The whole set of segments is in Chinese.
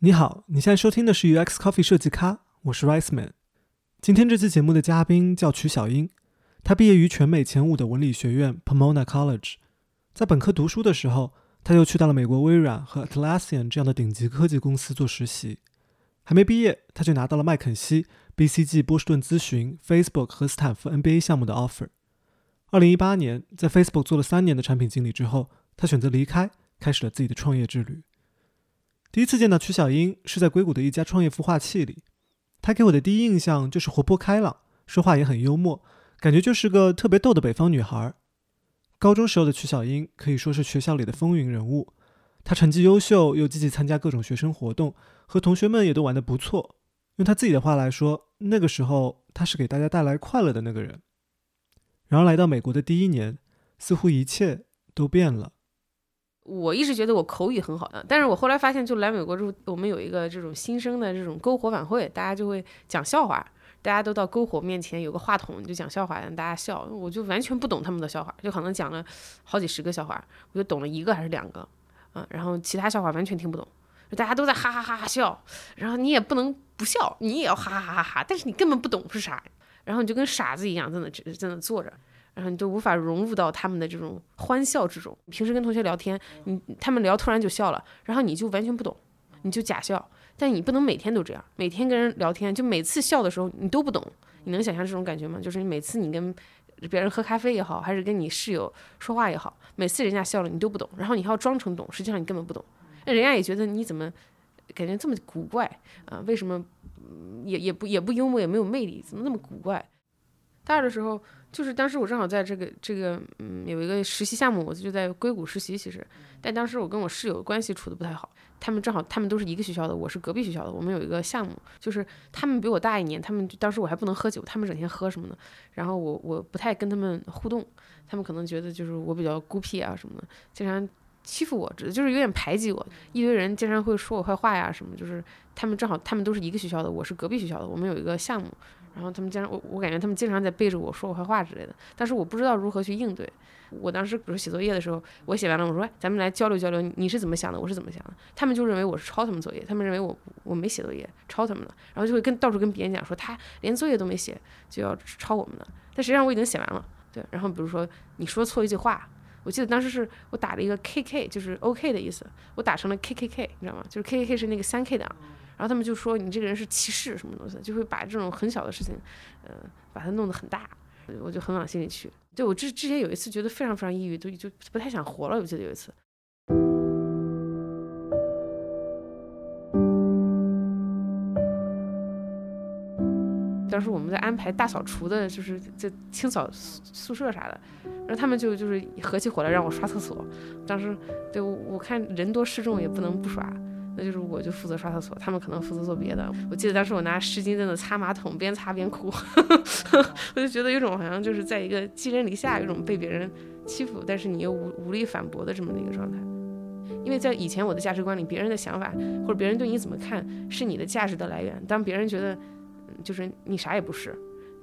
你好，你现在收听的是 UX Coffee 设计咖，我是 Rice Man。今天这期节目的嘉宾叫曲小英，她毕业于全美前五的文理学院 Pomona College。在本科读书的时候，她又去到了美国微软和 Atlassian 这样的顶级科技公司做实习。还没毕业，她就拿到了麦肯锡、BCG、波士顿咨询、Facebook 和斯坦福 NBA 项目的 offer。二零一八年，在 Facebook 做了三年的产品经理之后，她选择离开，开始了自己的创业之旅。第一次见到曲小英是在硅谷的一家创业孵化器里，她给我的第一印象就是活泼开朗，说话也很幽默，感觉就是个特别逗的北方女孩。高中时候的曲小英可以说是学校里的风云人物，她成绩优秀，又积极参加各种学生活动，和同学们也都玩得不错。用她自己的话来说，那个时候她是给大家带来快乐的那个人。然而来到美国的第一年，似乎一切都变了。我一直觉得我口语很好的，但是我后来发现，就来美国之后，我们有一个这种新生的这种篝火晚会，大家就会讲笑话，大家都到篝火面前有个话筒就讲笑话让大家笑，我就完全不懂他们的笑话，就可能讲了好几十个笑话，我就懂了一个还是两个，啊，然后其他笑话完全听不懂，大家都在哈哈哈哈笑，然后你也不能不笑，你也要哈哈哈哈哈，但是你根本不懂是啥，然后你就跟傻子一样在那在那坐着。然后你都无法融入到他们的这种欢笑之中。平时跟同学聊天，你他们聊突然就笑了，然后你就完全不懂，你就假笑。但你不能每天都这样，每天跟人聊天，就每次笑的时候你都不懂。你能想象这种感觉吗？就是你每次你跟别人喝咖啡也好，还是跟你室友说话也好，每次人家笑了你都不懂，然后你还要装成懂，实际上你根本不懂。那人家也觉得你怎么感觉这么古怪啊？为什么也也不也不幽默，也没有魅力，怎么那么古怪？大二的时候。就是当时我正好在这个这个嗯有一个实习项目，我就在硅谷实习。其实，但当时我跟我室友关系处的不太好，他们正好他们都是一个学校的，我是隔壁学校的。我们有一个项目，就是他们比我大一年，他们当时我还不能喝酒，他们整天喝什么的。然后我我不太跟他们互动，他们可能觉得就是我比较孤僻啊什么的，经常欺负我，就是有点排挤我。一堆人经常会说我坏话呀什么，就是他们正好他们都是一个学校的，我是隔壁学校的，我们有一个项目。然后他们经常，我我感觉他们经常在背着我说我坏话之类的，但是我不知道如何去应对。我当时比如写作业的时候，我写完了，我说咱们来交流交流，你是怎么想的，我是怎么想的。他们就认为我是抄他们作业，他们认为我我没写作业，抄他们的，然后就会跟到处跟别人讲说他连作业都没写就要抄我们的。但实际上我已经写完了，对。然后比如说你说错一句话，我记得当时是我打了一个 K K，就是 O K 的意思，我打成了 K K K，你知道吗？就是 K K K 是那个三 K 的。然后他们就说你这个人是歧视什么东西，就会把这种很小的事情，呃，把它弄得很大，我就很往心里去。对我之之前有一次觉得非常非常抑郁，都就不太想活了。我记得有一次，当时我们在安排大扫除的，就是在清扫宿舍啥的，然后他们就就是合起伙来让我刷厕所。当时对我看人多势众，也不能不刷。那就是我就负责刷厕所，他们可能负责做别的。我记得当时我拿湿巾在那擦马桶，边擦边哭，我就觉得有种好像就是在一个寄人篱下，有种被别人欺负，但是你又无无力反驳的这么的一个状态。因为在以前我的价值观里，别人的想法或者别人对你怎么看，是你的价值的来源。当别人觉得就是你啥也不是，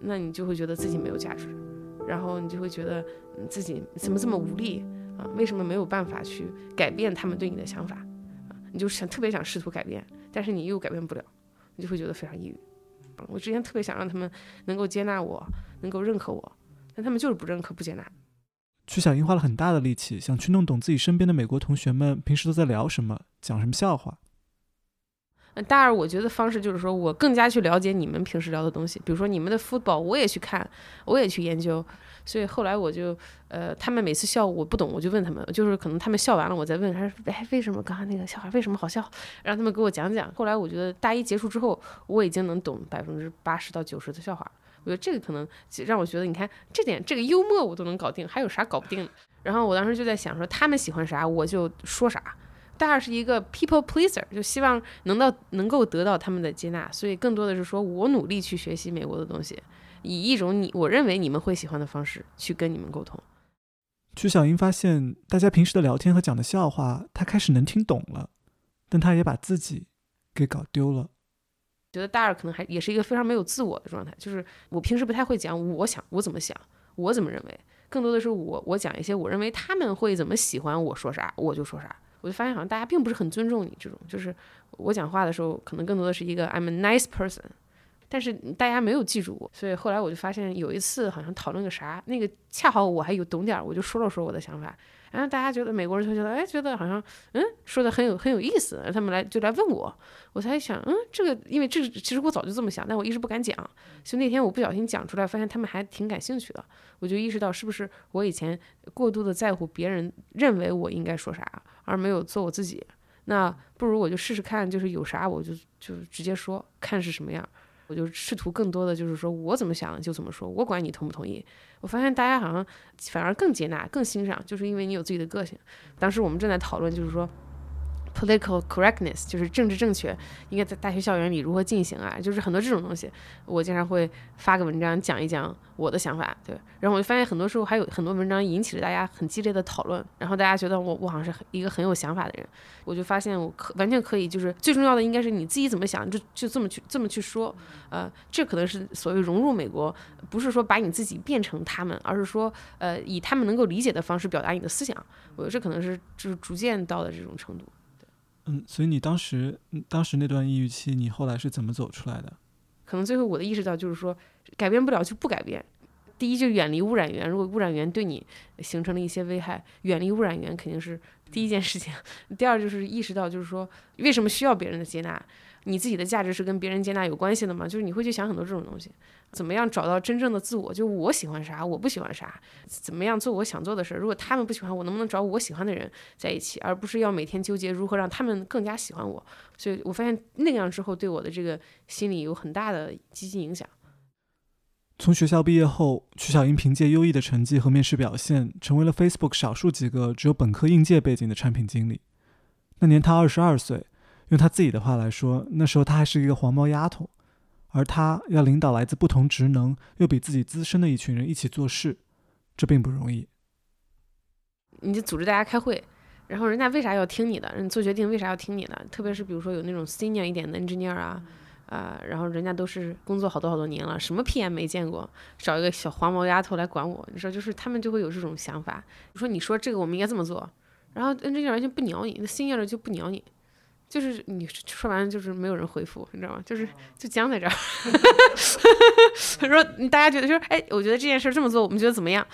那你就会觉得自己没有价值，然后你就会觉得自己怎么这么无力啊？为什么没有办法去改变他们对你的想法？你就想特别想试图改变，但是你又改变不了，你就会觉得非常抑郁。我之前特别想让他们能够接纳我，能够认可我，但他们就是不认可、不接纳。曲小英花了很大的力气，想去弄懂自己身边的美国同学们平时都在聊什么，讲什么笑话。大二，我觉得方式就是说我更加去了解你们平时聊的东西，比如说你们的 football，我也去看，我也去研究。所以后来我就，呃，他们每次笑我不懂，我就问他们，就是可能他们笑完了，我再问，他说，哎，为什么刚刚那个笑话为什么好笑？让他们给我讲讲。后来我觉得大一结束之后，我已经能懂百分之八十到九十的笑话。我觉得这个可能让我觉得，你看这点这个幽默我都能搞定，还有啥搞不定？然后我当时就在想说，他们喜欢啥我就说啥。大二是一个 people pleaser，就希望能到能够得到他们的接纳，所以更多的是说我努力去学习美国的东西。以一种你我认为你们会喜欢的方式去跟你们沟通。曲小英发现，大家平时的聊天和讲的笑话，她开始能听懂了，但她也把自己给搞丢了。觉得大二可能还也是一个非常没有自我的状态，就是我平时不太会讲我想我怎么想，我怎么认为，更多的是我我讲一些我认为他们会怎么喜欢我说啥我就说啥。我就发现好像大家并不是很尊重你这种，就是我讲话的时候可能更多的是一个 I'm a nice person，但是大家没有记住我，所以后来我就发现有一次好像讨论个啥，那个恰好我还有懂点儿，我就说了说我的想法。然后大家觉得美国人就觉得，哎，觉得好像，嗯，说的很有很有意思，他们来就来问我，我才想，嗯，这个，因为这其实我早就这么想，但我一直不敢讲，就那天我不小心讲出来，发现他们还挺感兴趣的，我就意识到是不是我以前过度的在乎别人认为我应该说啥，而没有做我自己，那不如我就试试看，就是有啥我就就直接说，看是什么样。我就试图更多的就是说我怎么想就怎么说，我管你同不同意。我发现大家好像反而更接纳、更欣赏，就是因为你有自己的个性。当时我们正在讨论，就是说。Political correctness 就是政治正确，应该在大学校园里如何进行啊？就是很多这种东西，我经常会发个文章讲一讲我的想法，对。然后我就发现很多时候还有很多文章引起了大家很激烈的讨论，然后大家觉得我我好像是一个很有想法的人，我就发现我可完全可以，就是最重要的应该是你自己怎么想，就就这么去这么去说，呃，这可能是所谓融入美国，不是说把你自己变成他们，而是说呃以他们能够理解的方式表达你的思想，我觉得这可能是就是逐渐到的这种程度。嗯，所以你当时，当时那段抑郁期，你后来是怎么走出来的？可能最后我的意识到就是说，改变不了就不改变。第一，就远离污染源。如果污染源对你形成了一些危害，远离污染源肯定是第一件事情。第二，就是意识到就是说，为什么需要别人的接纳？你自己的价值是跟别人接纳有关系的吗？就是你会去想很多这种东西。怎么样找到真正的自我？就我喜欢啥，我不喜欢啥？怎么样做我想做的事儿？如果他们不喜欢我，能不能找我喜欢的人在一起，而不是要每天纠结如何让他们更加喜欢我？所以我发现那样之后，对我的这个心理有很大的积极影响。从学校毕业后，曲小英凭借优异的成绩和面试表现，成为了 Facebook 少数几个只有本科应届背景的产品经理。那年她二十二岁，用他自己的话来说，那时候他还是一个黄毛丫头。而他要领导来自不同职能又比自己资深的一群人一起做事，这并不容易。你就组织大家开会，然后人家为啥要听你的？人做决定为啥要听你的？特别是比如说有那种 senior 一点的 engineer 啊，啊，然后人家都是工作好多好多年了，什么 PM 没见过，找一个小黄毛丫头来管我，你说就是他们就会有这种想法。你说你说这个我们应该这么做，然后 engineer 完全不鸟你，那 senior 就不鸟你。就是你说完就是没有人回复，你知道吗？就是就僵在这儿。他说大家觉得就是哎，我觉得这件事这么做，我们觉得怎么样？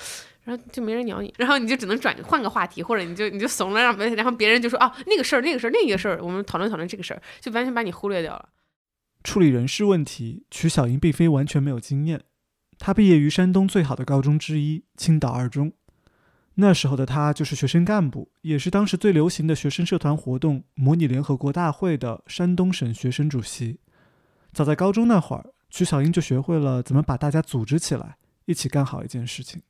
然后就没人鸟你，然后你就只能转换个话题，或者你就你就怂了，让别然后别人就说哦那个事儿那个事儿另一个事儿，我们讨论讨论这个事儿，就完全把你忽略掉了。处理人事问题，曲小英并非完全没有经验。她毕业于山东最好的高中之一青岛二中。那时候的他就是学生干部，也是当时最流行的学生社团活动——模拟联合国大会的山东省学生主席。早在高中那会儿，曲小英就学会了怎么把大家组织起来，一起干好一件事情。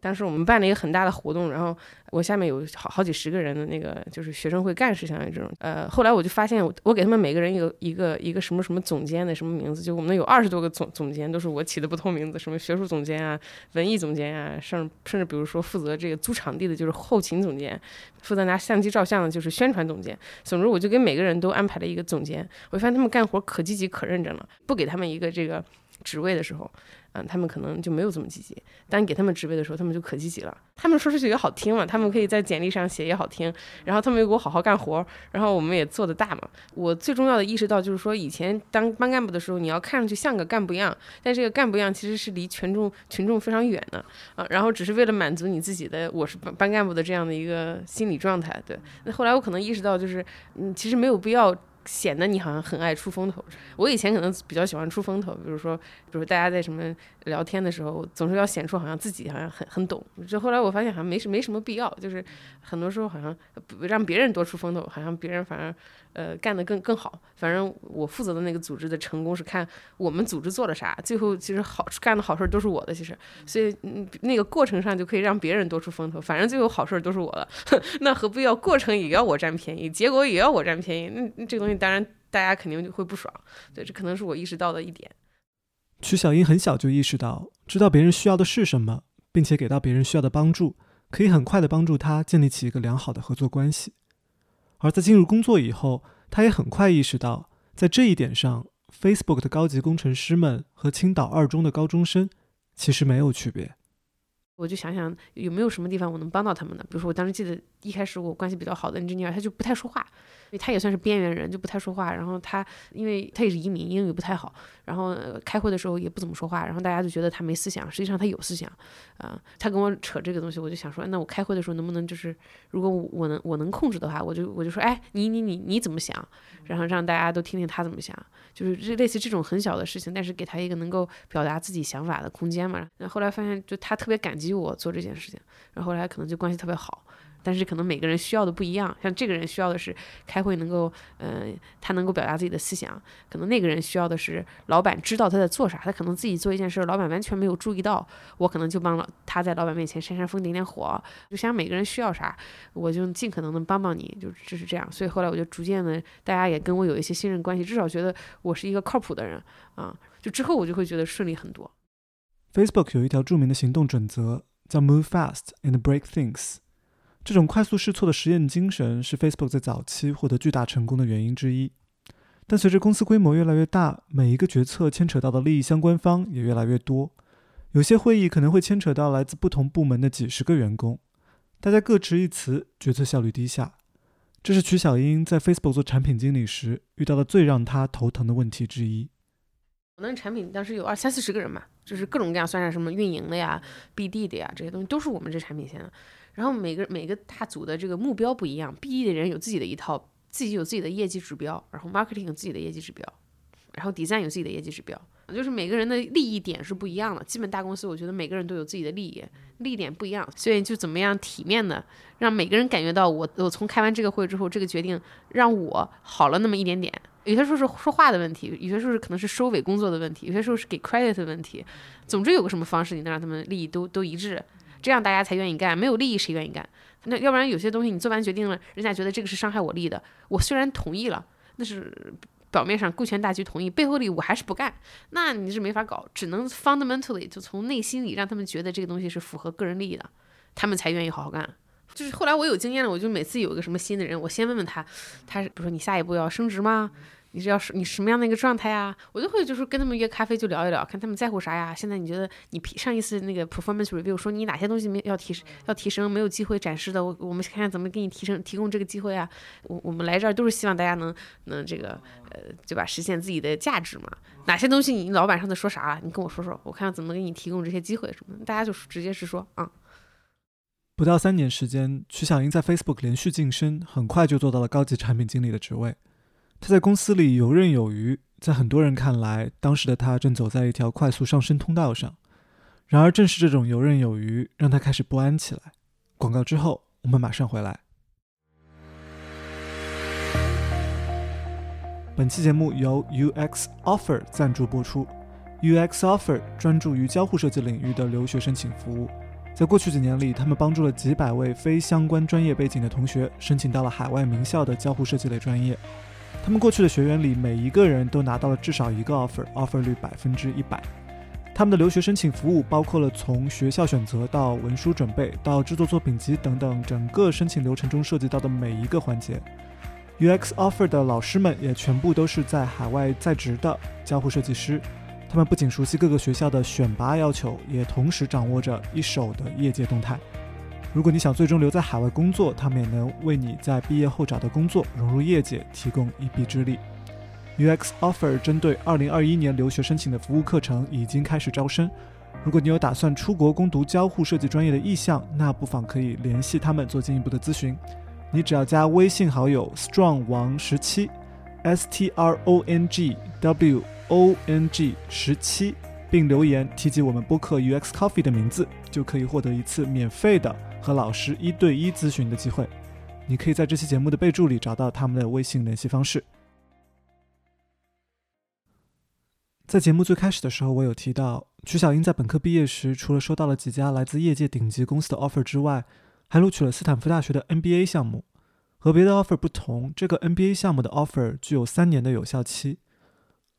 当时我们办了一个很大的活动，然后我下面有好好几十个人的那个就是学生会干事，相当于这种。呃，后来我就发现，我我给他们每个人一个一个一个什么什么总监的什么名字，就我们有二十多个总总监，都是我起的不同名字，什么学术总监啊、文艺总监啊，甚甚至比如说负责这个租场地的就是后勤总监，负责拿相机照相的就是宣传总监。总之，我就给每个人都安排了一个总监。我发现他们干活可积极可认真了，不给他们一个这个职位的时候。嗯，他们可能就没有这么积极。当你给他们职位的时候，他们就可积极了。他们说出去也好听嘛，他们可以在简历上写也好听。然后他们又给我好好干活，然后我们也做得大嘛。我最重要的意识到就是说，以前当班干部的时候，你要看上去像个干部样，但这个干部样其实是离群众群众非常远的啊。然后只是为了满足你自己的我是班干部的这样的一个心理状态。对，那后来我可能意识到，就是嗯，其实没有必要。显得你好像很爱出风头。我以前可能比较喜欢出风头，比如说，比如大家在什么聊天的时候，总是要显出好像自己好像很很懂。就后来我发现好像没什没什么必要，就是很多时候好像让别人多出风头，好像别人反而。呃，干得更更好。反正我负责的那个组织的成功是看我们组织做了啥，最后其实好干的好事都是我的。其实，所以，那个过程上就可以让别人多出风头。反正最后好事都是我的，那何必要过程也要我占便宜，结果也要我占便宜？那这个东西当然大家肯定就会不爽。对，这可能是我意识到的一点。曲小英很小就意识到，知道别人需要的是什么，并且给到别人需要的帮助，可以很快的帮助他建立起一个良好的合作关系。而在进入工作以后，他也很快意识到，在这一点上，Facebook 的高级工程师们和青岛二中的高中生其实没有区别。我就想想有没有什么地方我能帮到他们呢，比如说我当时记得一开始我关系比较好的 engineer，他就不太说话。他也算是边缘人，就不太说话。然后他，因为他也是移民，英语不太好。然后开会的时候也不怎么说话。然后大家就觉得他没思想，实际上他有思想。啊，他跟我扯这个东西，我就想说，那我开会的时候能不能就是，如果我能我能控制的话，我就我就说，哎，你你你你怎么想？然后让大家都听听他怎么想，就是这类似这种很小的事情，但是给他一个能够表达自己想法的空间嘛。然后后来发现，就他特别感激我做这件事情，然后后来可能就关系特别好。但是可能每个人需要的不一样，像这个人需要的是开会能够，嗯，他能够表达自己的思想。可能那个人需要的是老板知道他在做啥，他可能自己做一件事，老板完全没有注意到，我可能就帮了他在老板面前扇扇风点点火。就想每个人需要啥，我就尽可能能帮帮你，就就是这样。所以后来我就逐渐的，大家也跟我有一些信任关系，至少觉得我是一个靠谱的人啊。就之后我就会觉得顺利很多。Facebook 有一条著名的行动准则，叫 Move fast and break things。这种快速试错的实验精神是 Facebook 在早期获得巨大成功的原因之一。但随着公司规模越来越大，每一个决策牵扯到的利益相关方也越来越多。有些会议可能会牵扯到来自不同部门的几十个员工，大家各执一词，决策效率低下。这是曲小英在 Facebook 做产品经理时遇到的最让他头疼的问题之一。我那产品当时有二三四十个人嘛，就是各种各样，算上什么运营的呀、BD 的呀，这些东西都是我们这产品线的。然后每个每个大组的这个目标不一样，BD 的人有自己的一套，自己有自己的业绩指标，然后 marketing 有自己的业绩指标，然后 design 有自己的业绩指标，就是每个人的利益点是不一样的。基本大公司我觉得每个人都有自己的利益，利益点不一样，所以就怎么样体面的让每个人感觉到我我从开完这个会之后，这个决定让我好了那么一点点。有些时候是说话的问题，有些时候是可能是收尾工作的问题，有些时候是给 credit 的问题。总之有个什么方式，你能让他们利益都都一致。这样大家才愿意干，没有利益谁愿意干？那要不然有些东西你做完决定了，人家觉得这个是伤害我利益的，我虽然同意了，那是表面上顾全大局同意，背后里我还是不干，那你是没法搞，只能 fundamentally 就从内心里让他们觉得这个东西是符合个人利益的，他们才愿意好好干。就是后来我有经验了，我就每次有一个什么新的人，我先问问他，他比如说你下一步要升职吗？你是要是你什么样的一个状态啊？我就会就是跟他们约咖啡就聊一聊，看他们在乎啥呀？现在你觉得你上一次那个 performance review 说你哪些东西没要提要提升，没有机会展示的，我我们看看怎么给你提升提供这个机会啊？我我们来这儿都是希望大家能能这个呃对吧？实现自己的价值嘛？哪些东西你老板上次说啥？你跟我说说，我看怎么给你提供这些机会什么。大家就直接是说啊。不到三年时间，曲小英在 Facebook 连续晋升，很快就做到了高级产品经理的职位。他在公司里游刃有余，在很多人看来，当时的他正走在一条快速上升通道上。然而，正是这种游刃有余，让他开始不安起来。广告之后，我们马上回来。本期节目由 UX Offer 赞助播出。UX Offer 专注于交互设计领域的留学申请服务。在过去几年里，他们帮助了几百位非相关专业背景的同学申请到了海外名校的交互设计类专业。他们过去的学员里，每一个人都拿到了至少一个 offer，offer 率百分之一百。他们的留学申请服务包括了从学校选择到文书准备到制作作品集等等，整个申请流程中涉及到的每一个环节。UX offer 的老师们也全部都是在海外在职的交互设计师，他们不仅熟悉各个学校的选拔要求，也同时掌握着一手的业界动态。如果你想最终留在海外工作，他们也能为你在毕业后找到工作、融入业界提供一臂之力。UX Offer 针对2021年留学申请的服务课程已经开始招生。如果你有打算出国攻读交互设计专业的意向，那不妨可以联系他们做进一步的咨询。你只要加微信好友 Strong 王十七，S T R O N G W O N G 十七，并留言提及我们播客 UX Coffee 的名字，就可以获得一次免费的。和老师一对一咨询的机会，你可以在这期节目的备注里找到他们的微信联系方式。在节目最开始的时候，我有提到，曲小英在本科毕业时，除了收到了几家来自业界顶级公司的 offer 之外，还录取了斯坦福大学的 MBA 项目。和别的 offer 不同，这个 MBA 项目的 offer 具有三年的有效期。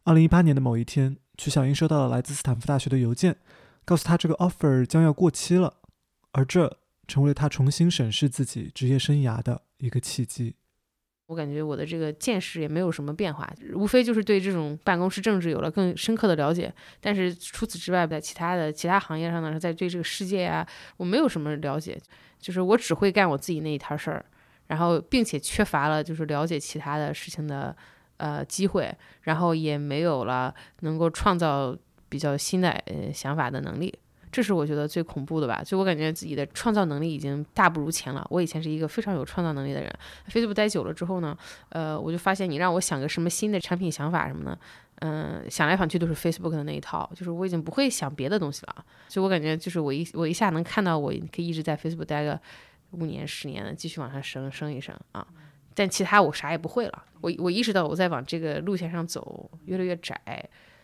二零一八年的某一天，曲小英收到了来自斯坦福大学的邮件，告诉他这个 offer 将要过期了，而这。成为了他重新审视自己职业生涯的一个契机。我感觉我的这个见识也没有什么变化，无非就是对这种办公室政治有了更深刻的了解。但是除此之外，在其他的其他行业上呢，在对这个世界啊，我没有什么了解，就是我只会干我自己那一摊事儿，然后并且缺乏了就是了解其他的事情的呃机会，然后也没有了能够创造比较新的呃想法的能力。这是我觉得最恐怖的吧，就我感觉自己的创造能力已经大不如前了。我以前是一个非常有创造能力的人，Facebook 待久了之后呢，呃，我就发现你让我想个什么新的产品想法什么的，嗯，想来想去都是 Facebook 的那一套，就是我已经不会想别的东西了。所以我感觉就是我一我一下能看到我可以一直在 Facebook 待个五年十年的，继续往上升升一升啊。但其他我啥也不会了。我我意识到我在往这个路线上走，越来越窄。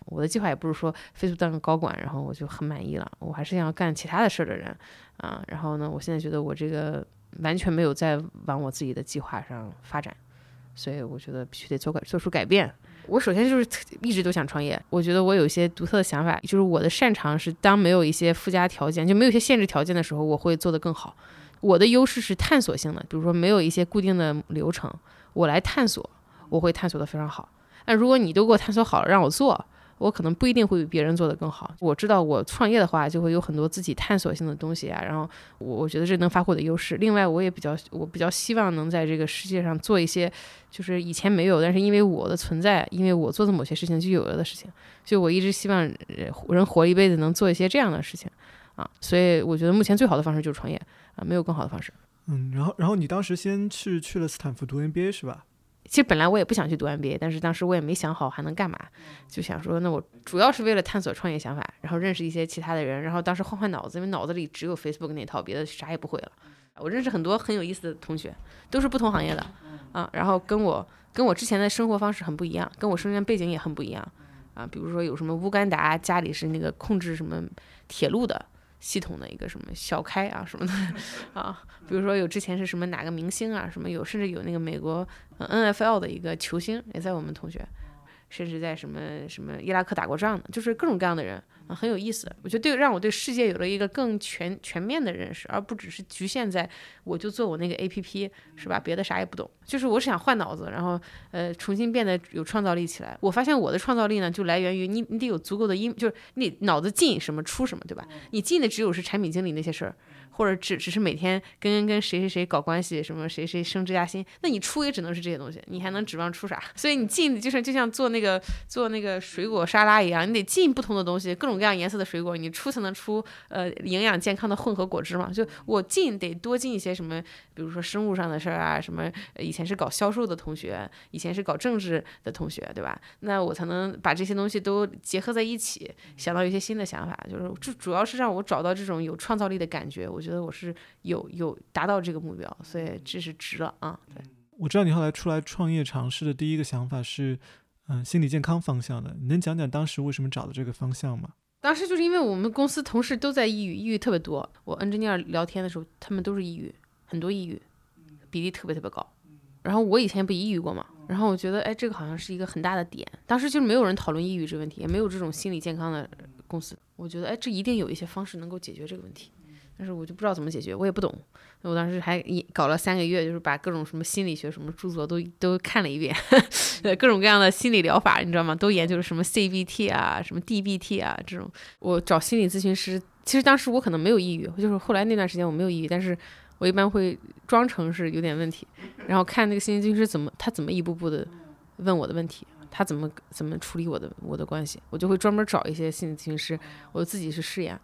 我的计划也不是说飞速当个高管，然后我就很满意了。我还是想要干其他的事儿的人啊。然后呢，我现在觉得我这个完全没有在往我自己的计划上发展，所以我觉得必须得做改做出改变。我首先就是一直都想创业。我觉得我有一些独特的想法，就是我的擅长是当没有一些附加条件，就没有一些限制条件的时候，我会做得更好。我的优势是探索性的，比如说没有一些固定的流程，我来探索，我会探索得非常好。那如果你都给我探索好了，让我做。我可能不一定会比别人做得更好。我知道我创业的话，就会有很多自己探索性的东西啊。然后我我觉得这能发挥我的优势。另外，我也比较我比较希望能在这个世界上做一些，就是以前没有，但是因为我的存在，因为我做的某些事情就有了的事情。所以我一直希望人活一辈子能做一些这样的事情啊。所以我觉得目前最好的方式就是创业啊，没有更好的方式。嗯，然后然后你当时先去去了斯坦福读 MBA 是吧？其实本来我也不想去读 MBA，但是当时我也没想好还能干嘛，就想说那我主要是为了探索创业想法，然后认识一些其他的人，然后当时换换脑子，因为脑子里只有 Facebook 那套，别的啥也不会了。我认识很多很有意思的同学，都是不同行业的啊，然后跟我跟我之前的生活方式很不一样，跟我生源背景也很不一样啊。比如说有什么乌干达家里是那个控制什么铁路的。系统的一个什么小开啊什么的 啊，比如说有之前是什么哪个明星啊什么有，甚至有那个美国 N F L 的一个球星也在我们同学，甚至在什么什么伊拉克打过仗的，就是各种各样的人。啊，很有意思。我觉得对让我对世界有了一个更全全面的认识，而不只是局限在我就做我那个 A P P 是吧？别的啥也不懂。就是我是想换脑子，然后呃重新变得有创造力起来。我发现我的创造力呢，就来源于你你得有足够的因，就是你脑子进什么出什么，对吧？你进的只有是产品经理那些事儿。或者只只是每天跟跟谁谁谁搞关系，什么谁谁升职加薪，那你出也只能是这些东西，你还能指望出啥？所以你进就是就像做那个做那个水果沙拉一样，你得进不同的东西，各种各样颜色的水果，你出才能出呃营养健康的混合果汁嘛。就我进得多进一些什么，比如说生物上的事儿啊，什么以前是搞销售的同学，以前是搞政治的同学，对吧？那我才能把这些东西都结合在一起，想到一些新的想法，就是主主要是让我找到这种有创造力的感觉，我。觉得我是有有达到这个目标，所以这是值了啊！对，我知道你后来出来创业尝试的第一个想法是，嗯，心理健康方向的。你能讲讲当时为什么找的这个方向吗？当时就是因为我们公司同事都在抑郁，抑郁特别多。我 engineer 聊天的时候，他们都是抑郁，很多抑郁，比例特别特别高。然后我以前不抑郁过嘛，然后我觉得，哎，这个好像是一个很大的点。当时就是没有人讨论抑郁这个问题，也没有这种心理健康的公司。我觉得，哎，这一定有一些方式能够解决这个问题。但是我就不知道怎么解决，我也不懂。我当时还搞了三个月，就是把各种什么心理学什么著作都都看了一遍，各种各样的心理疗法，你知道吗？都研究什么 CBT 啊，什么 DBT 啊这种。我找心理咨询师，其实当时我可能没有抑郁，就是后来那段时间我没有抑郁，但是我一般会装成是有点问题，然后看那个心理咨询师怎么他怎么一步步的问我的问题，他怎么怎么处理我的我的关系，我就会专门找一些心理咨询师，我自己去试验。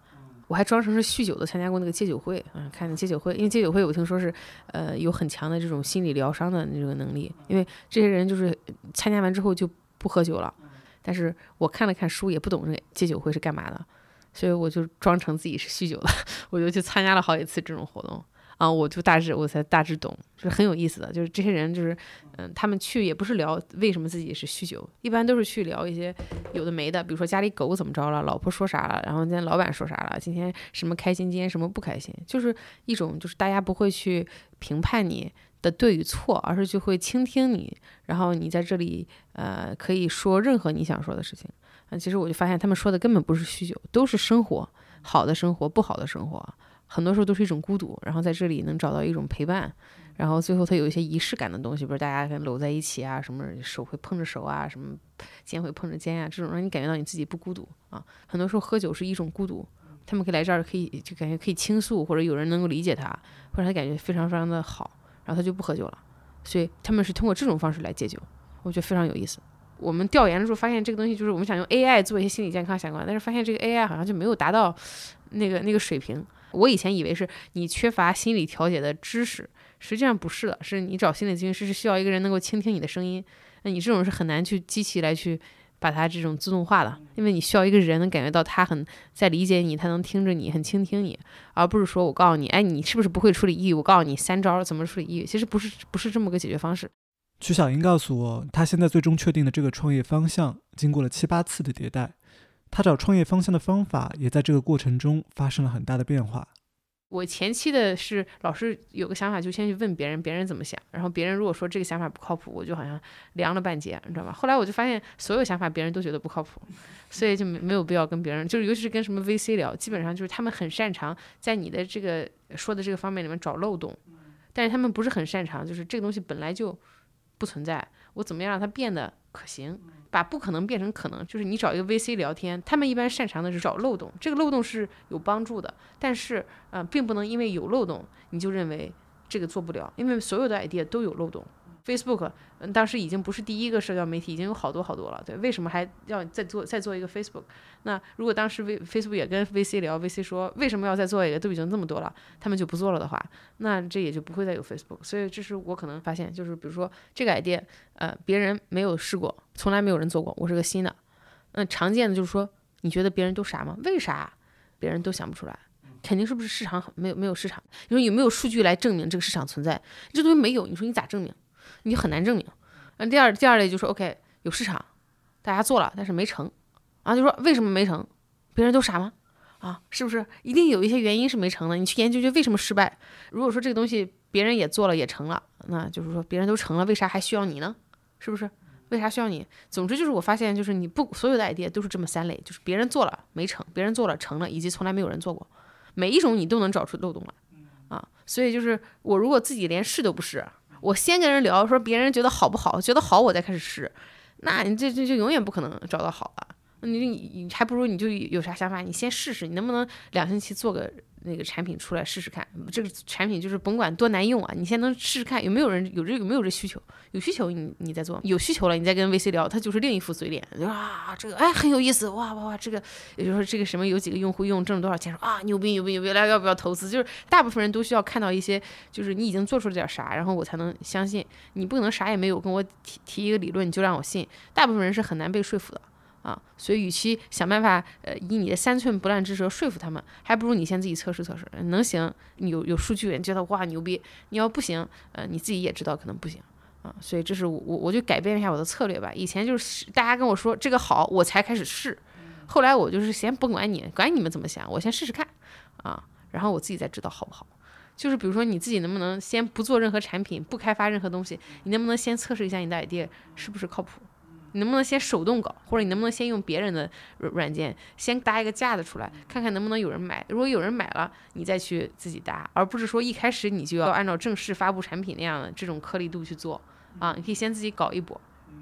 我还装成是酗酒的，参加过那个戒酒会，嗯，看那戒酒会，因为戒酒会我听说是，呃，有很强的这种心理疗伤的那个能力，因为这些人就是参加完之后就不喝酒了，但是我看了看书，也不懂这戒酒会是干嘛的，所以我就装成自己是酗酒的，我就去参加了好几次这种活动。啊，我就大致我才大致懂，就是很有意思的，就是这些人就是，嗯，他们去也不是聊为什么自己是酗酒，一般都是去聊一些有的没的，比如说家里狗怎么着了，老婆说啥了，然后今天老板说啥了，今天什么开心，今天什么不开心，就是一种就是大家不会去评判你的对与错，而是就会倾听你，然后你在这里呃可以说任何你想说的事情。啊，其实我就发现他们说的根本不是酗酒，都是生活，好的生活，不好的生活。很多时候都是一种孤独，然后在这里能找到一种陪伴，然后最后它有一些仪式感的东西，比如大家跟搂在一起啊，什么手会碰着手啊，什么肩会碰着肩啊，这种让你感觉到你自己不孤独啊。很多时候喝酒是一种孤独，他们可以来这儿可以就感觉可以倾诉，或者有人能够理解他，或者他感觉非常非常的好，然后他就不喝酒了。所以他们是通过这种方式来戒酒，我觉得非常有意思。我们调研的时候发现，这个东西就是我们想用 AI 做一些心理健康相关，但是发现这个 AI 好像就没有达到那个那个水平。我以前以为是你缺乏心理调节的知识，实际上不是的，是你找心理咨询师是需要一个人能够倾听你的声音，那你这种是很难去机器来去把它这种自动化的，因为你需要一个人能感觉到他很在理解你，他能听着你，很倾听你，而不是说我告诉你，哎，你是不是不会处理抑郁？我告诉你三招怎么处理抑郁，其实不是不是这么个解决方式。曲小英告诉我，她现在最终确定的这个创业方向，经过了七八次的迭代。她找创业方向的方法，也在这个过程中发生了很大的变化。我前期的是老是有个想法，就先去问别人，别人怎么想。然后别人如果说这个想法不靠谱，我就好像凉了半截，你知道吧？后来我就发现，所有想法别人都觉得不靠谱，所以就没没有必要跟别人，就是尤其是跟什么 VC 聊，基本上就是他们很擅长在你的这个说的这个方面里面找漏洞，但是他们不是很擅长，就是这个东西本来就。不存在，我怎么样让它变得可行？把不可能变成可能，就是你找一个 VC 聊天，他们一般擅长的是找漏洞，这个漏洞是有帮助的，但是，呃，并不能因为有漏洞你就认为这个做不了，因为所有的 idea 都有漏洞。Facebook，嗯，当时已经不是第一个社交媒体，已经有好多好多了。对，为什么还要再做再做一个 Facebook？那如果当时 V Facebook 也跟 VC 聊，VC 说为什么要再做一个，都已经这么多了，他们就不做了的话，那这也就不会再有 Facebook。所以这是我可能发现，就是比如说这个 idea，呃，别人没有试过，从来没有人做过，我是个新的。嗯，常见的就是说，你觉得别人都傻吗？为啥别人都想不出来？肯定是不是市场没有没有市场？你说有没有数据来证明这个市场存在？这东西没有，你说你咋证明？你很难证明。那第二第二类就是 OK 有市场，大家做了，但是没成，啊，就说为什么没成？别人都傻吗？啊，是不是一定有一些原因是没成的？你去研究究为什么失败。如果说这个东西别人也做了也成了，那就是说别人都成了，为啥还需要你呢？是不是？为啥需要你？总之就是我发现就是你不所有的 idea 都是这么三类，就是别人做了没成，别人做了成了，以及从来没有人做过。每一种你都能找出漏洞来，啊，所以就是我如果自己连试都不试。我先跟人聊，说别人觉得好不好，觉得好我再开始试，那你这这就永远不可能找到好了。你你还不如你就有啥想法，你先试试，你能不能两星期做个。那个产品出来试试看，这个产品就是甭管多难用啊，你先能试试看有没有人有这有没有这需求，有需求你你再做，有需求了你再跟 VC 聊，他就是另一副嘴脸，啊这个哎很有意思，哇哇哇这个也就是说这个什么有几个用户用挣了多少钱，说啊牛逼牛逼牛逼来要不要投资？就是大部分人都需要看到一些就是你已经做出了点啥，然后我才能相信，你不可能啥也没有跟我提提一个理论你就让我信，大部分人是很难被说服的。啊，所以与其想办法，呃，以你的三寸不烂之舌说服他们，还不如你先自己测试测试，能行，你有有数据，你觉得哇牛逼，你要不行，呃，你自己也知道可能不行，啊，所以这是我我就改变一下我的策略吧。以前就是大家跟我说这个好，我才开始试，后来我就是先不管你，管你们怎么想，我先试试看，啊，然后我自己再知道好不好。就是比如说你自己能不能先不做任何产品，不开发任何东西，你能不能先测试一下你的 idea 是不是靠谱？你能不能先手动搞，或者你能不能先用别人的软软件先搭一个架子出来，看看能不能有人买？如果有人买了，你再去自己搭，而不是说一开始你就要按照正式发布产品那样的这种颗粒度去做啊！你可以先自己搞一波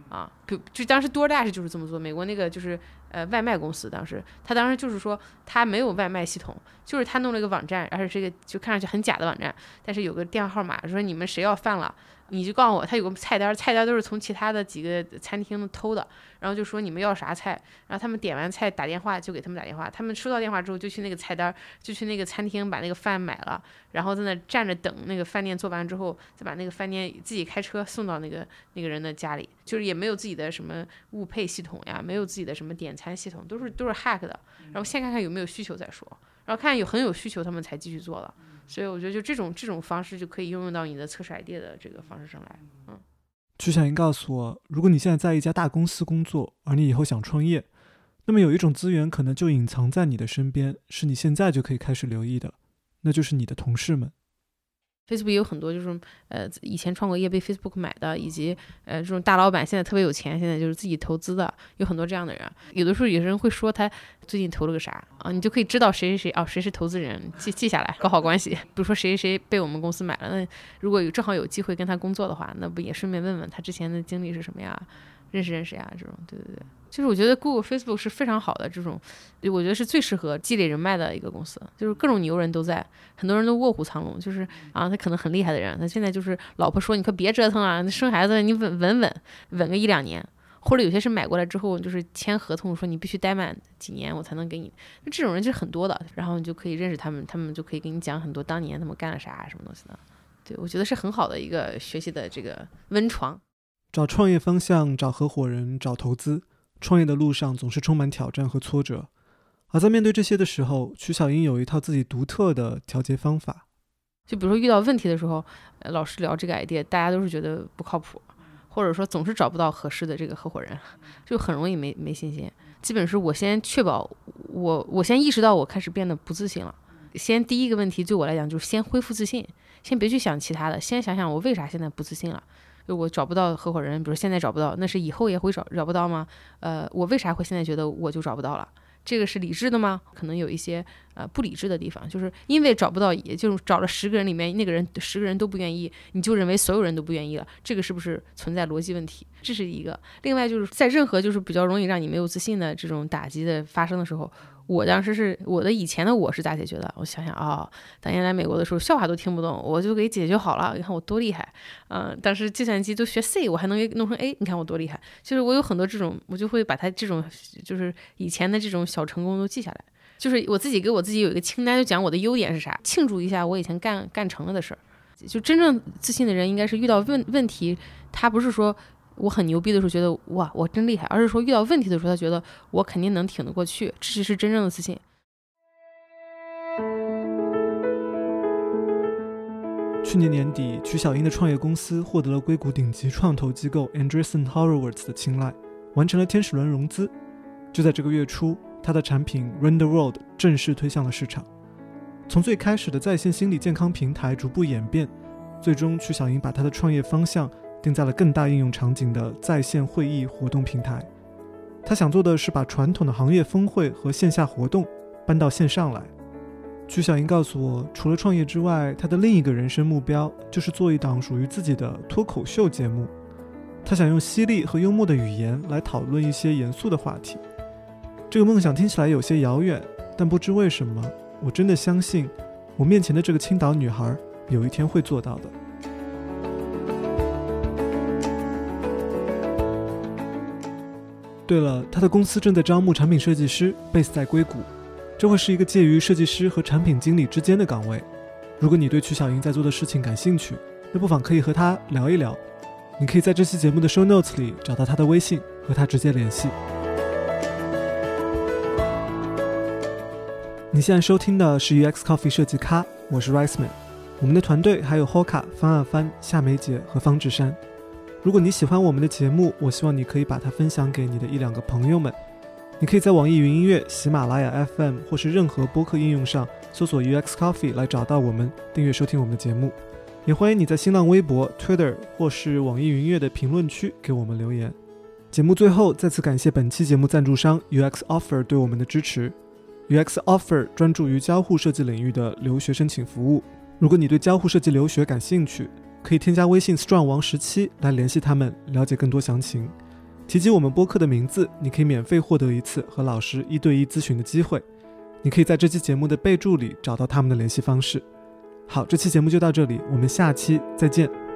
啊，就就当时 DoorDash 就是这么做，美国那个就是呃外卖公司，当时他当时就是说他没有外卖系统，就是他弄了一个网站，而且这个就看上去很假的网站，但是有个电话号码，说你们谁要饭了。你就告诉我，他有个菜单，菜单都是从其他的几个餐厅偷的，然后就说你们要啥菜，然后他们点完菜打电话就给他们打电话，他们收到电话之后就去那个菜单，就去那个餐厅把那个饭买了，然后在那站着等那个饭店做完之后，再把那个饭店自己开车送到那个那个人的家里，就是也没有自己的什么物配系统呀，没有自己的什么点餐系统，都是都是 hack 的，然后先看看有没有需求再说，然后看有很有需求他们才继续做的。所以我觉得，就这种这种方式就可以应用到你的测试 idea 的这个方式上来。嗯，曲小英告诉我，如果你现在在一家大公司工作，而你以后想创业，那么有一种资源可能就隐藏在你的身边，是你现在就可以开始留意的，那就是你的同事们。Facebook 也有很多就是呃以前创过业被 Facebook 买的，以及呃这种大老板现在特别有钱，现在就是自己投资的，有很多这样的人。有的时候有人会说他最近投了个啥啊，你就可以知道谁谁谁啊，谁是投资人，记记下来，搞好关系。比如说谁谁谁被我们公司买了，那如果有正好有机会跟他工作的话，那不也顺便问问他之前的经历是什么呀？认识认识呀，这种对对对，就是我觉得 Google、Facebook 是非常好的这种，我觉得是最适合积累人脉的一个公司，就是各种牛人都在，很多人都卧虎藏龙，就是啊，他可能很厉害的人，他现在就是老婆说你可别折腾了，生孩子你稳稳稳稳个一两年，或者有些是买过来之后就是签合同说你必须待满几年我才能给你，那这种人就是很多的，然后你就可以认识他们，他们就可以给你讲很多当年他们干了啥什么东西的，对我觉得是很好的一个学习的这个温床。找创业方向，找合伙人，找投资，创业的路上总是充满挑战和挫折。而在面对这些的时候，曲小英有一套自己独特的调节方法。就比如说遇到问题的时候，老师聊这个 idea，大家都是觉得不靠谱，或者说总是找不到合适的这个合伙人，就很容易没没信心。基本是我先确保我，我先意识到我开始变得不自信了。先第一个问题对我来讲就是先恢复自信，先别去想其他的，先想想我为啥现在不自信了。就我找不到合伙人，比如现在找不到，那是以后也会找找不到吗？呃，我为啥会现在觉得我就找不到了？这个是理智的吗？可能有一些呃不理智的地方，就是因为找不到，也就是找了十个人里面那个人十个人都不愿意，你就认为所有人都不愿意了，这个是不是存在逻辑问题？这是一个。另外就是在任何就是比较容易让你没有自信的这种打击的发生的时候。我当时是我的以前的我是咋解决的？我想想啊，当年来美国的时候，笑话都听不懂，我就给解决好了。你看我多厉害，嗯，当时计算机都学 C，我还能给弄成 A，你看我多厉害。就是我有很多这种，我就会把它这种就是以前的这种小成功都记下来。就是我自己给我自己有一个清单，就讲我的优点是啥，庆祝一下我以前干干成了的事儿。就真正自信的人，应该是遇到问问题，他不是说。我很牛逼的时候觉得哇，我真厉害，而是说遇到问题的时候，他觉得我肯定能挺得过去，这是真正的自信。去年年底，曲小英的创业公司获得了硅谷顶级创投机构 Andreessen Horowitz 的青睐，完成了天使轮融资。就在这个月初，他的产品 Render World 正式推向了市场。从最开始的在线心理健康平台逐步演变，最终曲小英把他的创业方向。定在了更大应用场景的在线会议活动平台。他想做的是把传统的行业峰会和线下活动搬到线上来。曲小英告诉我，除了创业之外，他的另一个人生目标就是做一档属于自己的脱口秀节目。他想用犀利和幽默的语言来讨论一些严肃的话题。这个梦想听起来有些遥远，但不知为什么，我真的相信，我面前的这个青岛女孩有一天会做到的。对了，他的公司正在招募产品设计师，base 在硅谷，这会是一个介于设计师和产品经理之间的岗位。如果你对曲小英在做的事情感兴趣，那不妨可以和他聊一聊。你可以在这期节目的 show notes 里找到他的微信，和他直接联系。你现在收听的是 UX Coffee 设计咖，我是 Riceman，我们的团队还有 Hoka、方案帆、夏梅姐和方志山。如果你喜欢我们的节目，我希望你可以把它分享给你的一两个朋友们。你可以在网易云音乐、喜马拉雅 FM 或是任何播客应用上搜索 UX Coffee 来找到我们，订阅收听我们的节目。也欢迎你在新浪微博、Twitter 或是网易云音乐的评论区给我们留言。节目最后再次感谢本期节目赞助商 UX Offer 对我们的支持。UX Offer 专注于交互设计领域的留学申请服务。如果你对交互设计留学感兴趣，可以添加微信 strong 王十七来联系他们，了解更多详情。提及我们播客的名字，你可以免费获得一次和老师一对一咨询的机会。你可以在这期节目的备注里找到他们的联系方式。好，这期节目就到这里，我们下期再见。